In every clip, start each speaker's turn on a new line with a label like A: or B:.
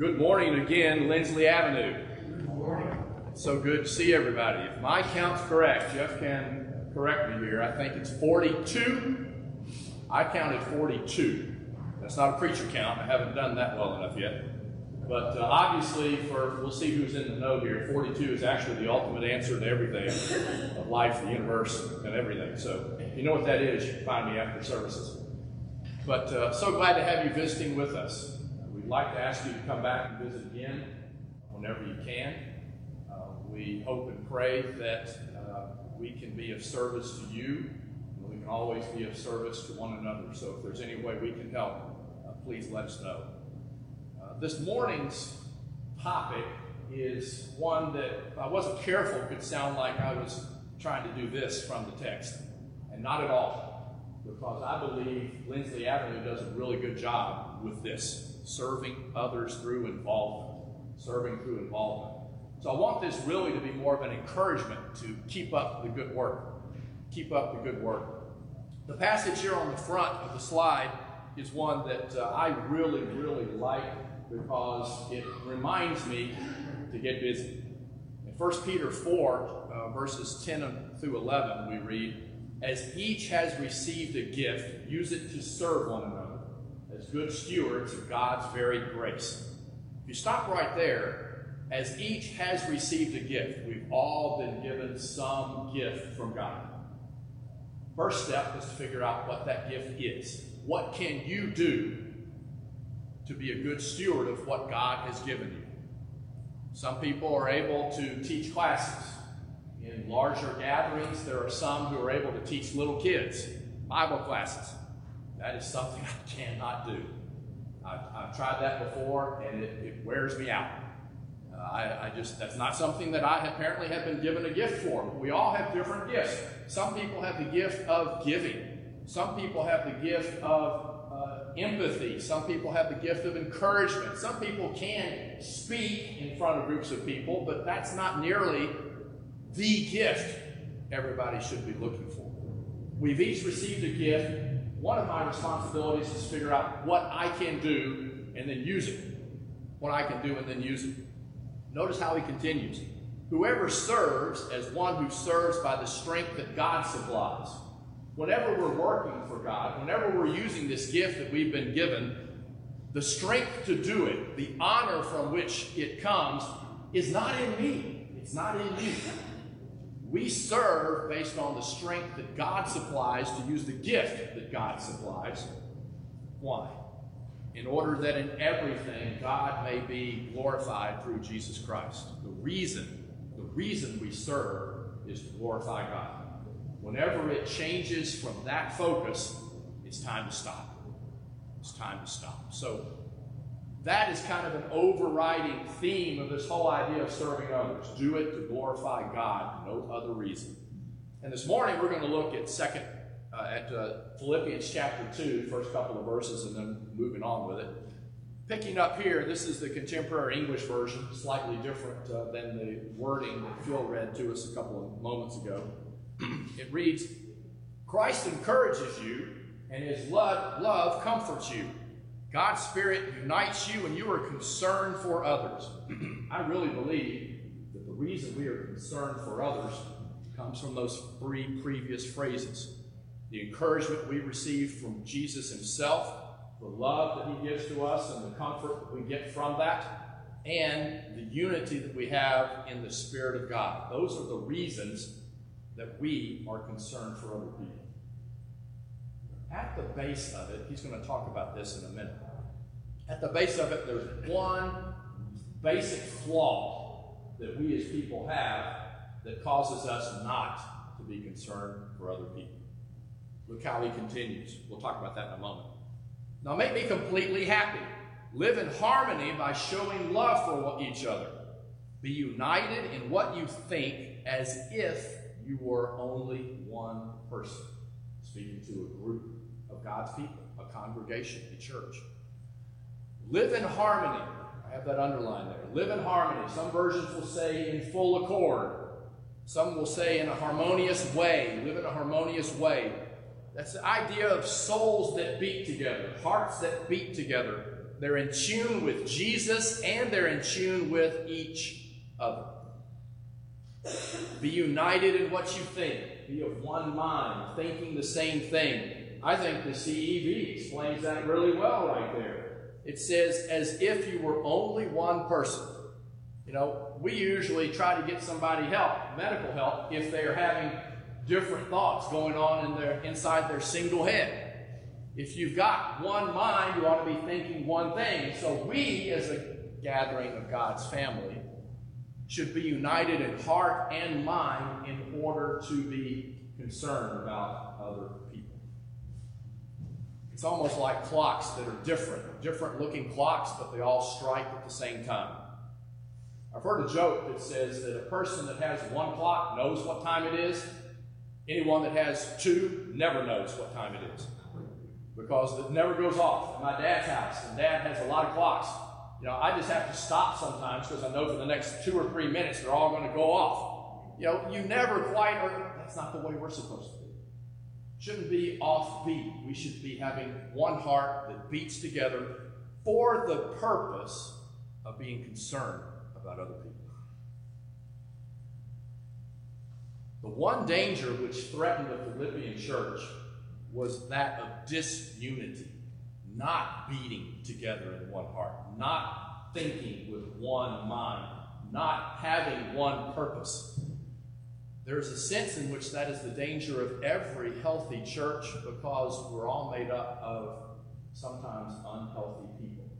A: Good morning again, Lindsley Avenue. So good to see everybody. If my count's correct, Jeff can correct me here. I think it's 42. I counted 42. That's not a preacher count. I haven't done that well enough yet. But uh, obviously, for we'll see who's in the know here. 42 is actually the ultimate answer to everything of life, the universe, and everything. So, if you know what that is, you can find me after services. But uh, so glad to have you visiting with us. Like to ask you to come back and visit again whenever you can. Uh, we hope and pray that uh, we can be of service to you. And we can always be of service to one another. So if there's any way we can help, uh, please let us know. Uh, this morning's topic is one that, if I wasn't careful, could sound like I was trying to do this from the text. And not at all because I believe Lindsley Avenue does a really good job with this serving others through involvement, serving through involvement. So I want this really to be more of an encouragement to keep up the good work. Keep up the good work. The passage here on the front of the slide is one that uh, I really, really like because it reminds me to get busy. In 1 Peter 4, uh, verses 10 through 11, we read, as each has received a gift, use it to serve one another as good stewards of God's varied grace. If you stop right there, as each has received a gift, we've all been given some gift from God. First step is to figure out what that gift is. What can you do to be a good steward of what God has given you? Some people are able to teach classes. In larger gatherings, there are some who are able to teach little kids Bible classes. That is something I cannot do. I've, I've tried that before, and it, it wears me out. Uh, I, I, just, that's not something that I apparently have been given a gift for. We all have different gifts. Some people have the gift of giving, some people have the gift of uh, empathy, some people have the gift of encouragement. Some people can speak in front of groups of people, but that's not nearly the gift everybody should be looking for. We've each received a gift. One of my responsibilities is to figure out what I can do and then use it. What I can do and then use it. Notice how he continues. Whoever serves as one who serves by the strength that God supplies. Whenever we're working for God, whenever we're using this gift that we've been given, the strength to do it, the honor from which it comes, is not in me. It's not in you. We serve based on the strength that God supplies to use the gift that God supplies. Why? In order that in everything God may be glorified through Jesus Christ. The reason, the reason we serve is to glorify God. Whenever it changes from that focus, it's time to stop. It's time to stop. So that is kind of an overriding theme of this whole idea of serving others. Do it to glorify God, no other reason. And this morning we're going to look at second uh, at uh, Philippians chapter 2, first couple of verses, and then moving on with it. Picking up here, this is the contemporary English version, slightly different uh, than the wording that Phil read to us a couple of moments ago. it reads, Christ encourages you, and his love, love comforts you. God's Spirit unites you and you are concerned for others. I really believe that the reason we are concerned for others comes from those three previous phrases the encouragement we receive from Jesus Himself, the love that He gives to us, and the comfort that we get from that, and the unity that we have in the Spirit of God. Those are the reasons that we are concerned for other people. At the base of it, he's going to talk about this in a minute. At the base of it, there's one basic flaw that we as people have that causes us not to be concerned for other people. Look how he continues. We'll talk about that in a moment. Now, make me completely happy. Live in harmony by showing love for each other. Be united in what you think as if you were only one person. Speaking to a group God's people, a congregation, a church. Live in harmony. I have that underlined there. Live in harmony. Some versions will say in full accord. Some will say in a harmonious way. Live in a harmonious way. That's the idea of souls that beat together, hearts that beat together. they're in tune with Jesus and they're in tune with each other. Be united in what you think. Be of one mind, thinking the same thing. I think the CEV explains that really well right there. It says, as if you were only one person. You know, we usually try to get somebody help, medical help, if they are having different thoughts going on in their inside their single head. If you've got one mind, you ought to be thinking one thing. So we, as a gathering of God's family, should be united in heart and mind in order to be concerned about other. It's almost like clocks that are different, different looking clocks, but they all strike at the same time. I've heard a joke that says that a person that has one clock knows what time it is. Anyone that has two never knows what time it is because it never goes off. At my dad's house, and dad has a lot of clocks. You know, I just have to stop sometimes because I know for the next two or three minutes they're all going to go off. You know, you never quite, or that's not the way we're supposed to be. Shouldn't be offbeat. We should be having one heart that beats together for the purpose of being concerned about other people. The one danger which threatened the Philippian church was that of disunity, not beating together in one heart, not thinking with one mind, not having one purpose. There's a sense in which that is the danger of every healthy church because we're all made up of sometimes unhealthy people,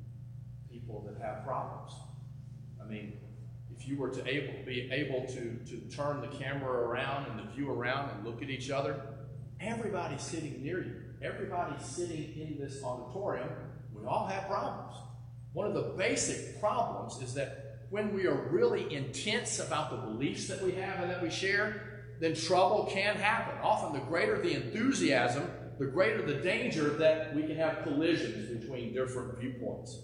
A: people that have problems. I mean, if you were to able, be able to, to turn the camera around and the view around and look at each other, everybody sitting near you, everybody sitting in this auditorium, we all have problems. One of the basic problems is that when we are really intense about the beliefs that we have and that we share, then trouble can happen. Often, the greater the enthusiasm, the greater the danger that we can have collisions between different viewpoints.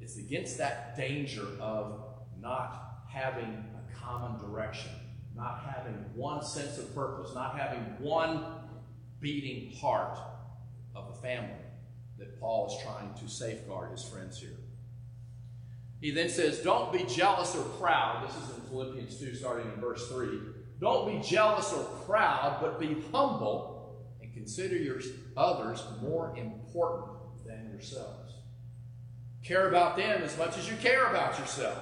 A: It's against that danger of not having a common direction, not having one sense of purpose, not having one beating heart of the family that Paul is trying to safeguard his friends here. He then says, Don't be jealous or proud. This is in Philippians 2, starting in verse 3. Don't be jealous or proud, but be humble and consider your others more important than yourselves. Care about them as much as you care about yourself.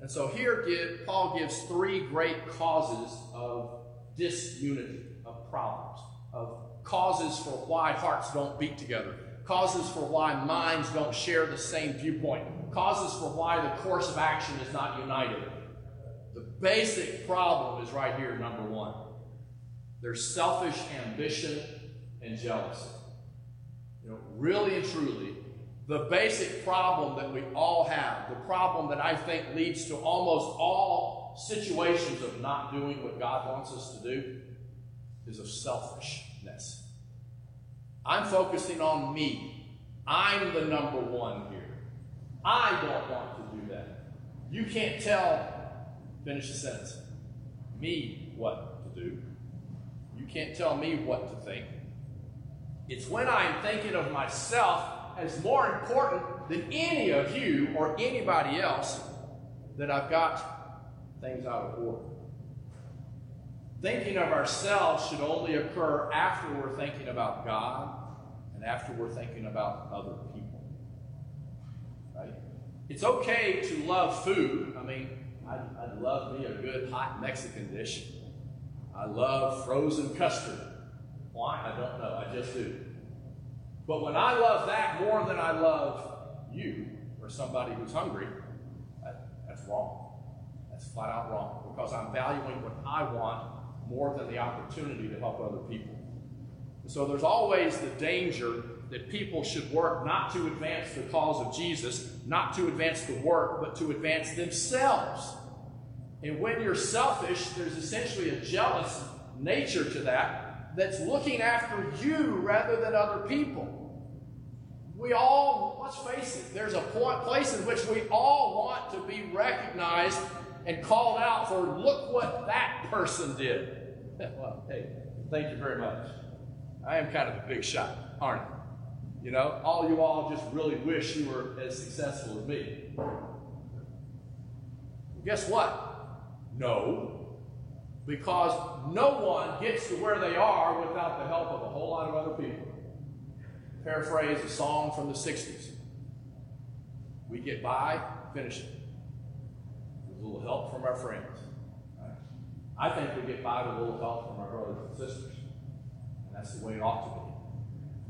A: And so here give, Paul gives three great causes of disunity, of problems of causes for why hearts don't beat together, causes for why minds don't share the same viewpoint, causes for why the course of action is not united. The basic problem is right here, number one. There's selfish ambition and jealousy. You know, really and truly, the basic problem that we all have, the problem that I think leads to almost all situations of not doing what God wants us to do, is of selfishness. I'm focusing on me. I'm the number one here. I don't want to do that. You can't tell, finish the sentence, me what to do. You can't tell me what to think. It's when I'm thinking of myself as more important than any of you or anybody else that I've got things out of order. Thinking of ourselves should only occur after we're thinking about God and after we're thinking about other people. It's okay to love food. I mean, I, I love me a good hot Mexican dish. I love frozen custard. Why? I don't know. I just do. But when I love that more than I love you or somebody who's hungry, that, that's wrong. That's flat out wrong because I'm valuing what I want more than the opportunity to help other people. So there's always the danger that people should work not to advance the cause of Jesus, not to advance the work, but to advance themselves. And when you're selfish, there's essentially a jealous nature to that that's looking after you rather than other people. We all, let's face it, there's a point, place in which we all want to be recognized and called out for look what that person did. well, hey, thank you very much. I am kind of a big shot, aren't I? You know, all you all just really wish you were as successful as me. Guess what? No. Because no one gets to where they are without the help of a whole lot of other people. Paraphrase a song from the 60s. We get by, finish it. With a little help from our friends. I think we get by with a little help from our brothers and sisters. And that's the way it ought to be.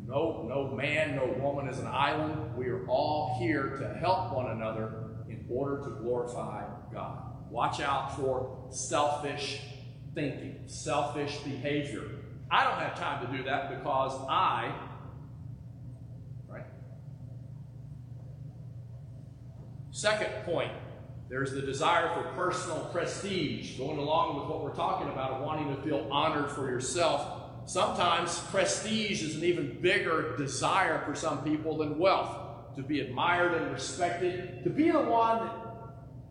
A: No, no man, no woman is an island. We are all here to help one another in order to glorify God. Watch out for selfish thinking, selfish behavior. I don't have time to do that because I, right? Second point there's the desire for personal prestige, going along with what we're talking about, of wanting to feel honored for yourself Sometimes prestige is an even bigger desire for some people than wealth. To be admired and respected, to be the one that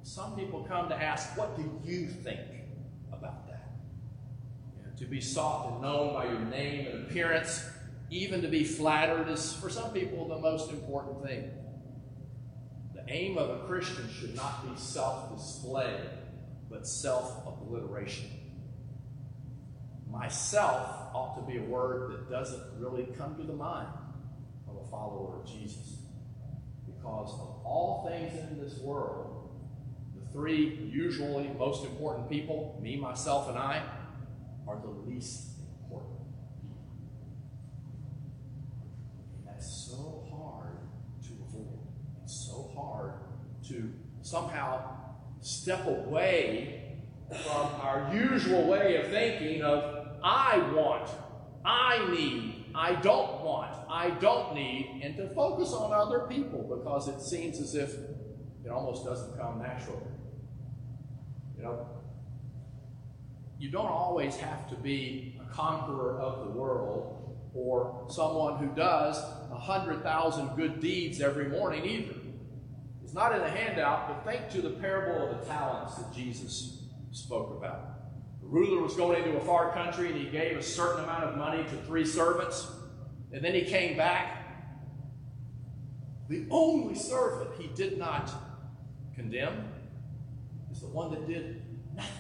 A: some people come to ask, What do you think about that? You know, to be sought and known by your name and appearance, even to be flattered, is for some people the most important thing. The aim of a Christian should not be self display, but self obliteration myself ought to be a word that doesn't really come to the mind of a follower of Jesus. Because of all things in this world, the three usually most important people, me, myself, and I, are the least important. And that's so hard to avoid. It's so hard to somehow step away from our usual way of thinking of I want, I need, I don't want, I don't need, and to focus on other people because it seems as if it almost doesn't come naturally. You know, you don't always have to be a conqueror of the world or someone who does a hundred thousand good deeds every morning either. It's not in the handout, but think to the parable of the talents that Jesus spoke about. The ruler was going into a far country and he gave a certain amount of money to three servants. And then he came back. The only servant he did not condemn is the one that did nothing.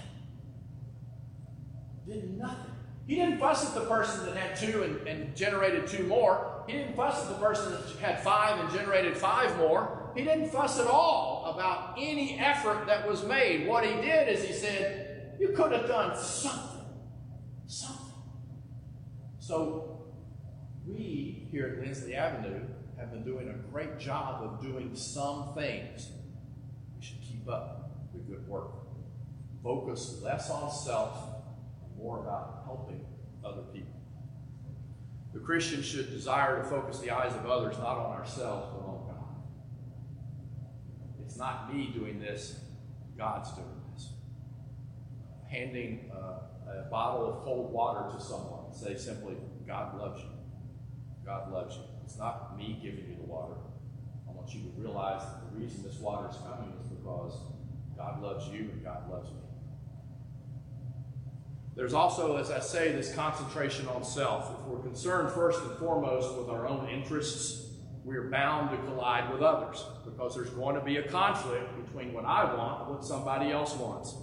A: Did nothing. He didn't fuss at the person that had two and, and generated two more. He didn't fuss at the person that had five and generated five more. He didn't fuss at all about any effort that was made. What he did is he said, you could have done something. Something. So, we here at Lindsley Avenue have been doing a great job of doing some things. We should keep up the good work. Focus less on self more about helping other people. The Christian should desire to focus the eyes of others not on ourselves, but on God. It's not me doing this, God's doing handing uh, a bottle of cold water to someone. Say simply, God loves you. God loves you. It's not me giving you the water. I want you to realize that the reason this water is coming is because God loves you and God loves me. There's also, as I say, this concentration on self. If we're concerned first and foremost with our own interests, we're bound to collide with others because there's going to be a conflict between what I want and what somebody else wants.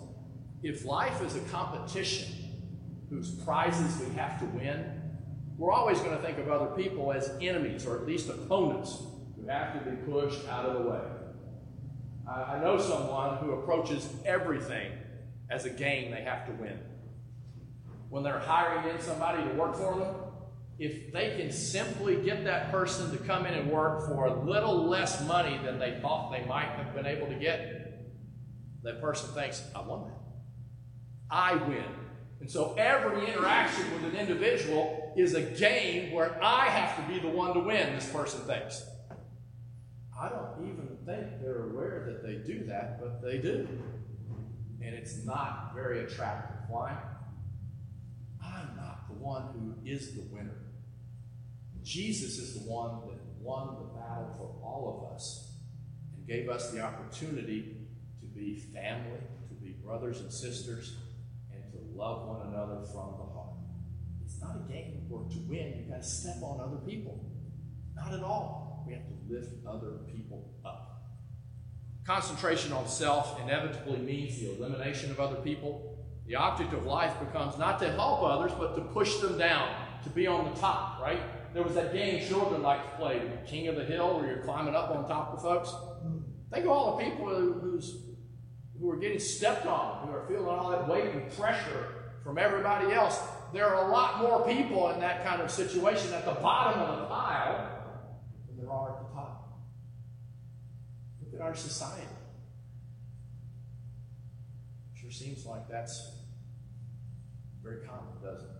A: If life is a competition whose prizes we have to win, we're always going to think of other people as enemies or at least opponents who have to be pushed out of the way. I, know someone who approaches everything as a game they have to win. When they're hiring in somebody to work for them, if they can simply get that person to come in and work for a little less money than they thought they might have been able to get, that person thinks, I won that. I win. And so every interaction with an individual is a game where I have to be the one to win, this person thinks. I don't even think they're aware that they do that, but they do. And it's not very attractive. Why? I'm not the one who is the winner. Jesus is the one that won the battle for all of us and gave us the opportunity to be family, to be brothers and sisters love one another from the heart. It's not a game where to win, You've got to step on other people. Not at all. We have to lift other people up. Concentration on self inevitably means the elimination of other people. The object of life becomes not to help others, but to push them down, to be on the top, right? There was that game children like to play, King of the Hill, where you're climbing up on top of folks. Think of all the people who, who's, who are getting stepped on, who are feeling all that weight and pressure from everybody else. There are a lot more people in that kind of situation at the bottom of the pile than there are at the top. Look at our society. Sure seems like that's very common, doesn't it?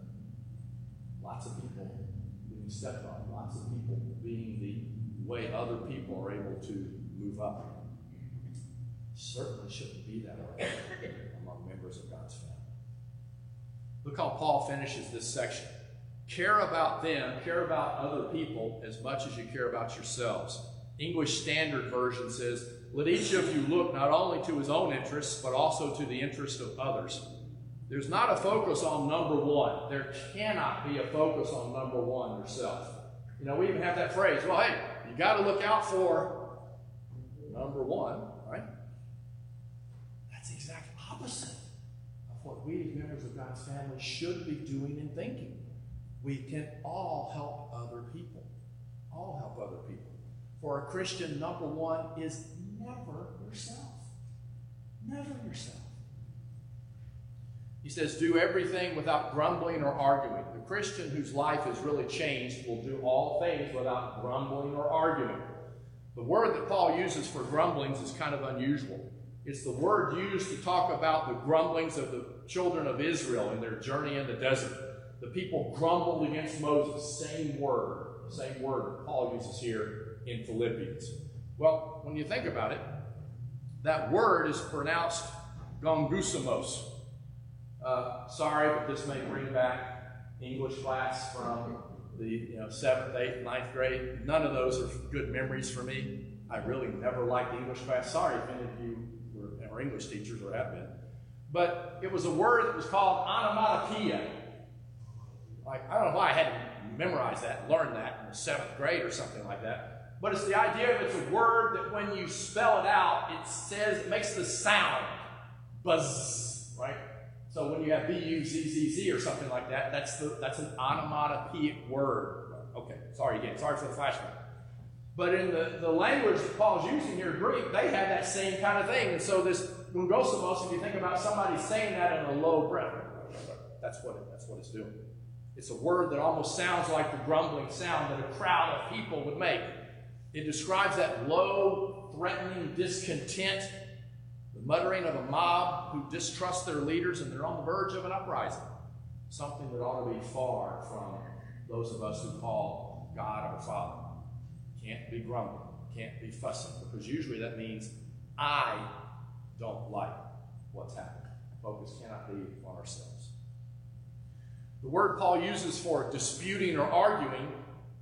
A: Lots of people being stepped on, lots of people being the way other people are able to move up. Certainly shouldn't be that way among members of God's family. Look how Paul finishes this section. Care about them, care about other people as much as you care about yourselves. English Standard Version says, Let each of you look not only to his own interests, but also to the interest of others. There's not a focus on number one. There cannot be a focus on number one yourself. You know, we even have that phrase, well, hey, you got to look out for number one, right? That's the exact opposite of what we as members of God's family should be doing and thinking. We can all help other people. All help other people. For a Christian, number one is never yourself. Never yourself. He says, Do everything without grumbling or arguing. The Christian whose life is really changed will do all things without grumbling or arguing. The word that Paul uses for grumblings is kind of unusual. It's the word used to talk about the grumblings of the children of Israel in their journey in the desert. The people grumbled against Moses. Same word, same word Paul uses here in Philippians. Well, when you think about it, that word is pronounced gongusamos. Uh, sorry, but this may bring back English class from the you know, seventh, eighth, ninth grade. None of those are good memories for me. I really never liked English class. Sorry if any of you English teachers or have been. But it was a word that was called onomatopoeia. Like, I don't know why I had to memorize that, learn that in the seventh grade or something like that. But it's the idea of it's a word that when you spell it out, it says, it makes the sound buzz, right? So when you have B-U-Z-Z-Z or something like that, that's, the, that's an onomatopoeic word. Okay, sorry again, sorry for the flashback. But in the, the language that Paul's using here, Greek, they have that same kind of thing. And so this gungosamos, if you think about somebody saying that in a low breath, that's what, it, that's what it's doing. It's a word that almost sounds like the grumbling sound that a crowd of people would make. It describes that low, threatening discontent the muttering of a mob who distrust their leaders and they're on the verge of an uprising. Something that ought to be far from those of us who call God our Father. Can't be grumbling, can't be fussing, because usually that means I don't like what's happening. Focus cannot be on ourselves. The word Paul uses for disputing or arguing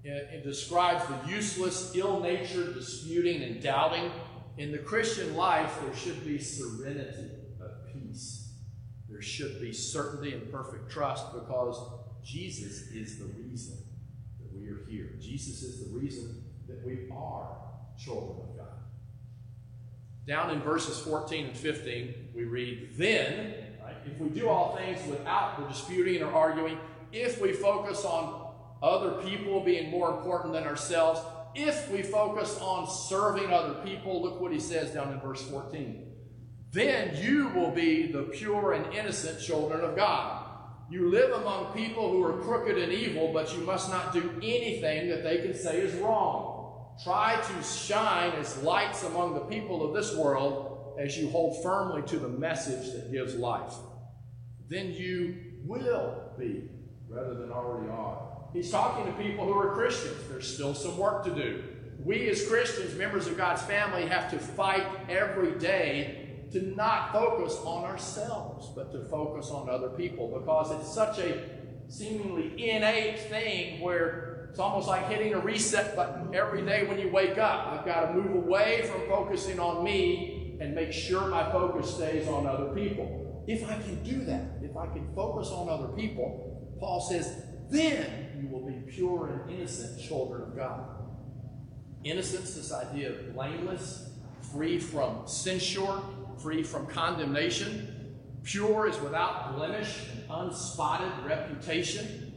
A: it, it describes the useless, ill natured disputing and doubting in the Christian life, there should be serenity of peace. There should be certainty and perfect trust because Jesus is the reason that we are here. Jesus is the reason that we are children of God. Down in verses 14 and 15, we read, Then, right, if we do all things without the disputing or arguing, if we focus on other people being more important than ourselves, if we focus on serving other people, look what he says down in verse 14. Then you will be the pure and innocent children of God. You live among people who are crooked and evil, but you must not do anything that they can say is wrong. Try to shine as lights among the people of this world as you hold firmly to the message that gives life. Then you will be, rather than already are. He's talking to people who are Christians. There's still some work to do. We, as Christians, members of God's family, have to fight every day to not focus on ourselves, but to focus on other people because it's such a seemingly innate thing where it's almost like hitting a reset button every day when you wake up. I've got to move away from focusing on me and make sure my focus stays on other people. If I can do that, if I can focus on other people, Paul says, then you will be pure and innocent children of God. innocence, this idea of blameless, free from censure, free from condemnation. Pure is without blemish and unspotted reputation.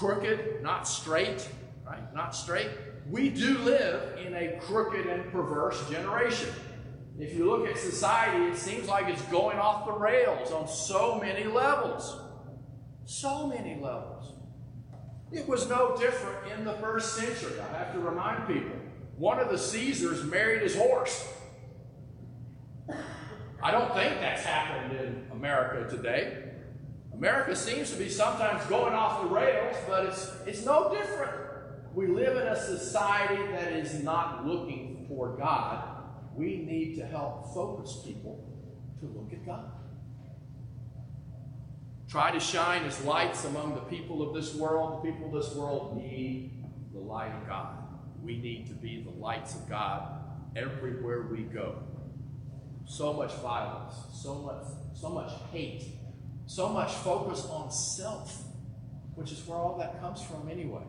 A: Crooked, not straight, right? Not straight. We do live in a crooked and perverse generation. If you look at society, it seems like it's going off the rails on so many levels. So many levels. It was no different in the first century. I have to remind people. One of the Caesars married his horse. I don't think that's happened in America today. America seems to be sometimes going off the rails, but it's, it's no different. We live in a society that is not looking for God. We need to help focus people to look at God. Try to shine as lights among the people of this world. The people of this world need the light of God. We need to be the lights of God everywhere we go. So much violence, so much, so much hate, so much focus on self, which is where all that comes from anyway.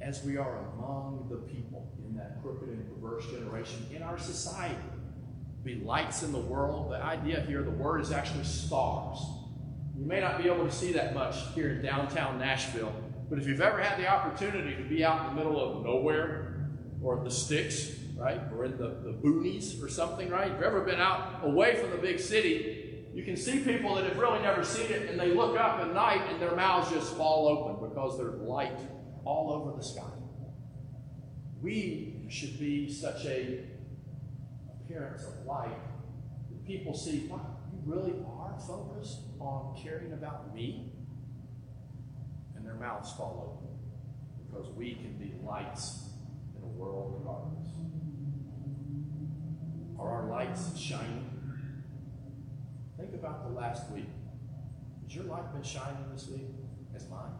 A: As we are among the people in that crooked and perverse generation in our society, be lights in the world. The idea here, the word is actually stars. You may not be able to see that much here in downtown Nashville, but if you've ever had the opportunity to be out in the middle of nowhere or the sticks, right, or in the, the boonies or something, right, if you've ever been out away from the big city, you can see people that have really never seen it and they look up at night and their mouths just fall open because there's light all over the sky. We should be such a appearance of light that people see, wow, you really are focused on caring about me? And their mouths fall open because we can be lights in a world of darkness. Are our lights shining? Think about the last week. Has your light been shining this week? Has mine?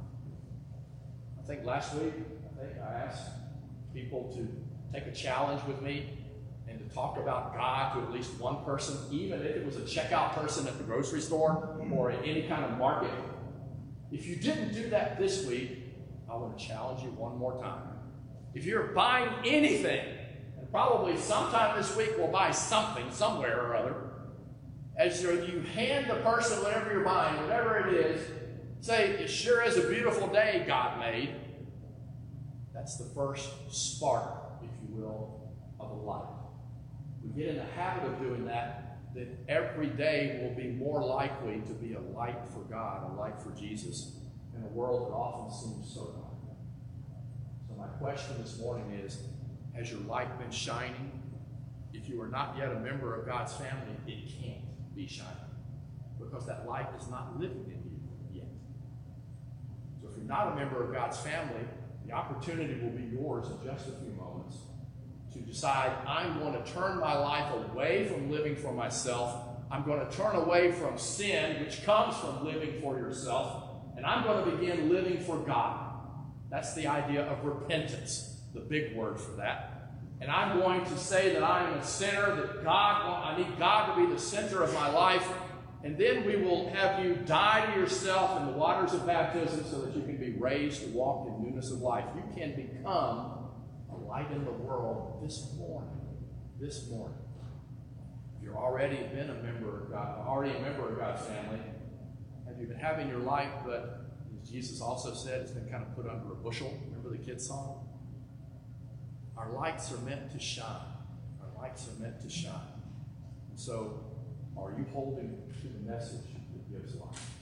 A: I think last week, I think I asked people to take a challenge with me and to talk about God to at least one person, even if it was a checkout person at the grocery store or in any kind of market. If you didn't do that this week, I want to challenge you one more time. If you're buying anything, and probably sometime this week we'll buy something somewhere or other, as you hand the person whatever you're buying, whatever it is, say, It sure is a beautiful day God made. That's the first spark, if you will, of a light we get in the habit of doing that, then every day will be more likely to be a light for God, a light for Jesus, in a world that often seems so dark. So, my question this morning is Has your light been shining? If you are not yet a member of God's family, it can't be shining because that light is not living in you yet. So, if you're not a member of God's family, the opportunity will be yours in just a few moments to decide I'm going to turn my life away from living for myself. I'm going to turn away from sin, which comes from living for yourself, and I'm going to begin living for God. That's the idea of repentance, the big word for that. And I'm going to say that I am a sinner, that God, I need God to be the center of my life. And then we will have you die to yourself in the waters of baptism so that you can be raised to walk in newness of life. You can become a light in the world this morning. This morning. If you've already been a member of God, already a member of God's family, have you been having your life, but as Jesus also said, it's been kind of put under a bushel. Remember the kids' song? Our lights are meant to shine. Our lights are meant to shine. So, are you holding to the message that gives life?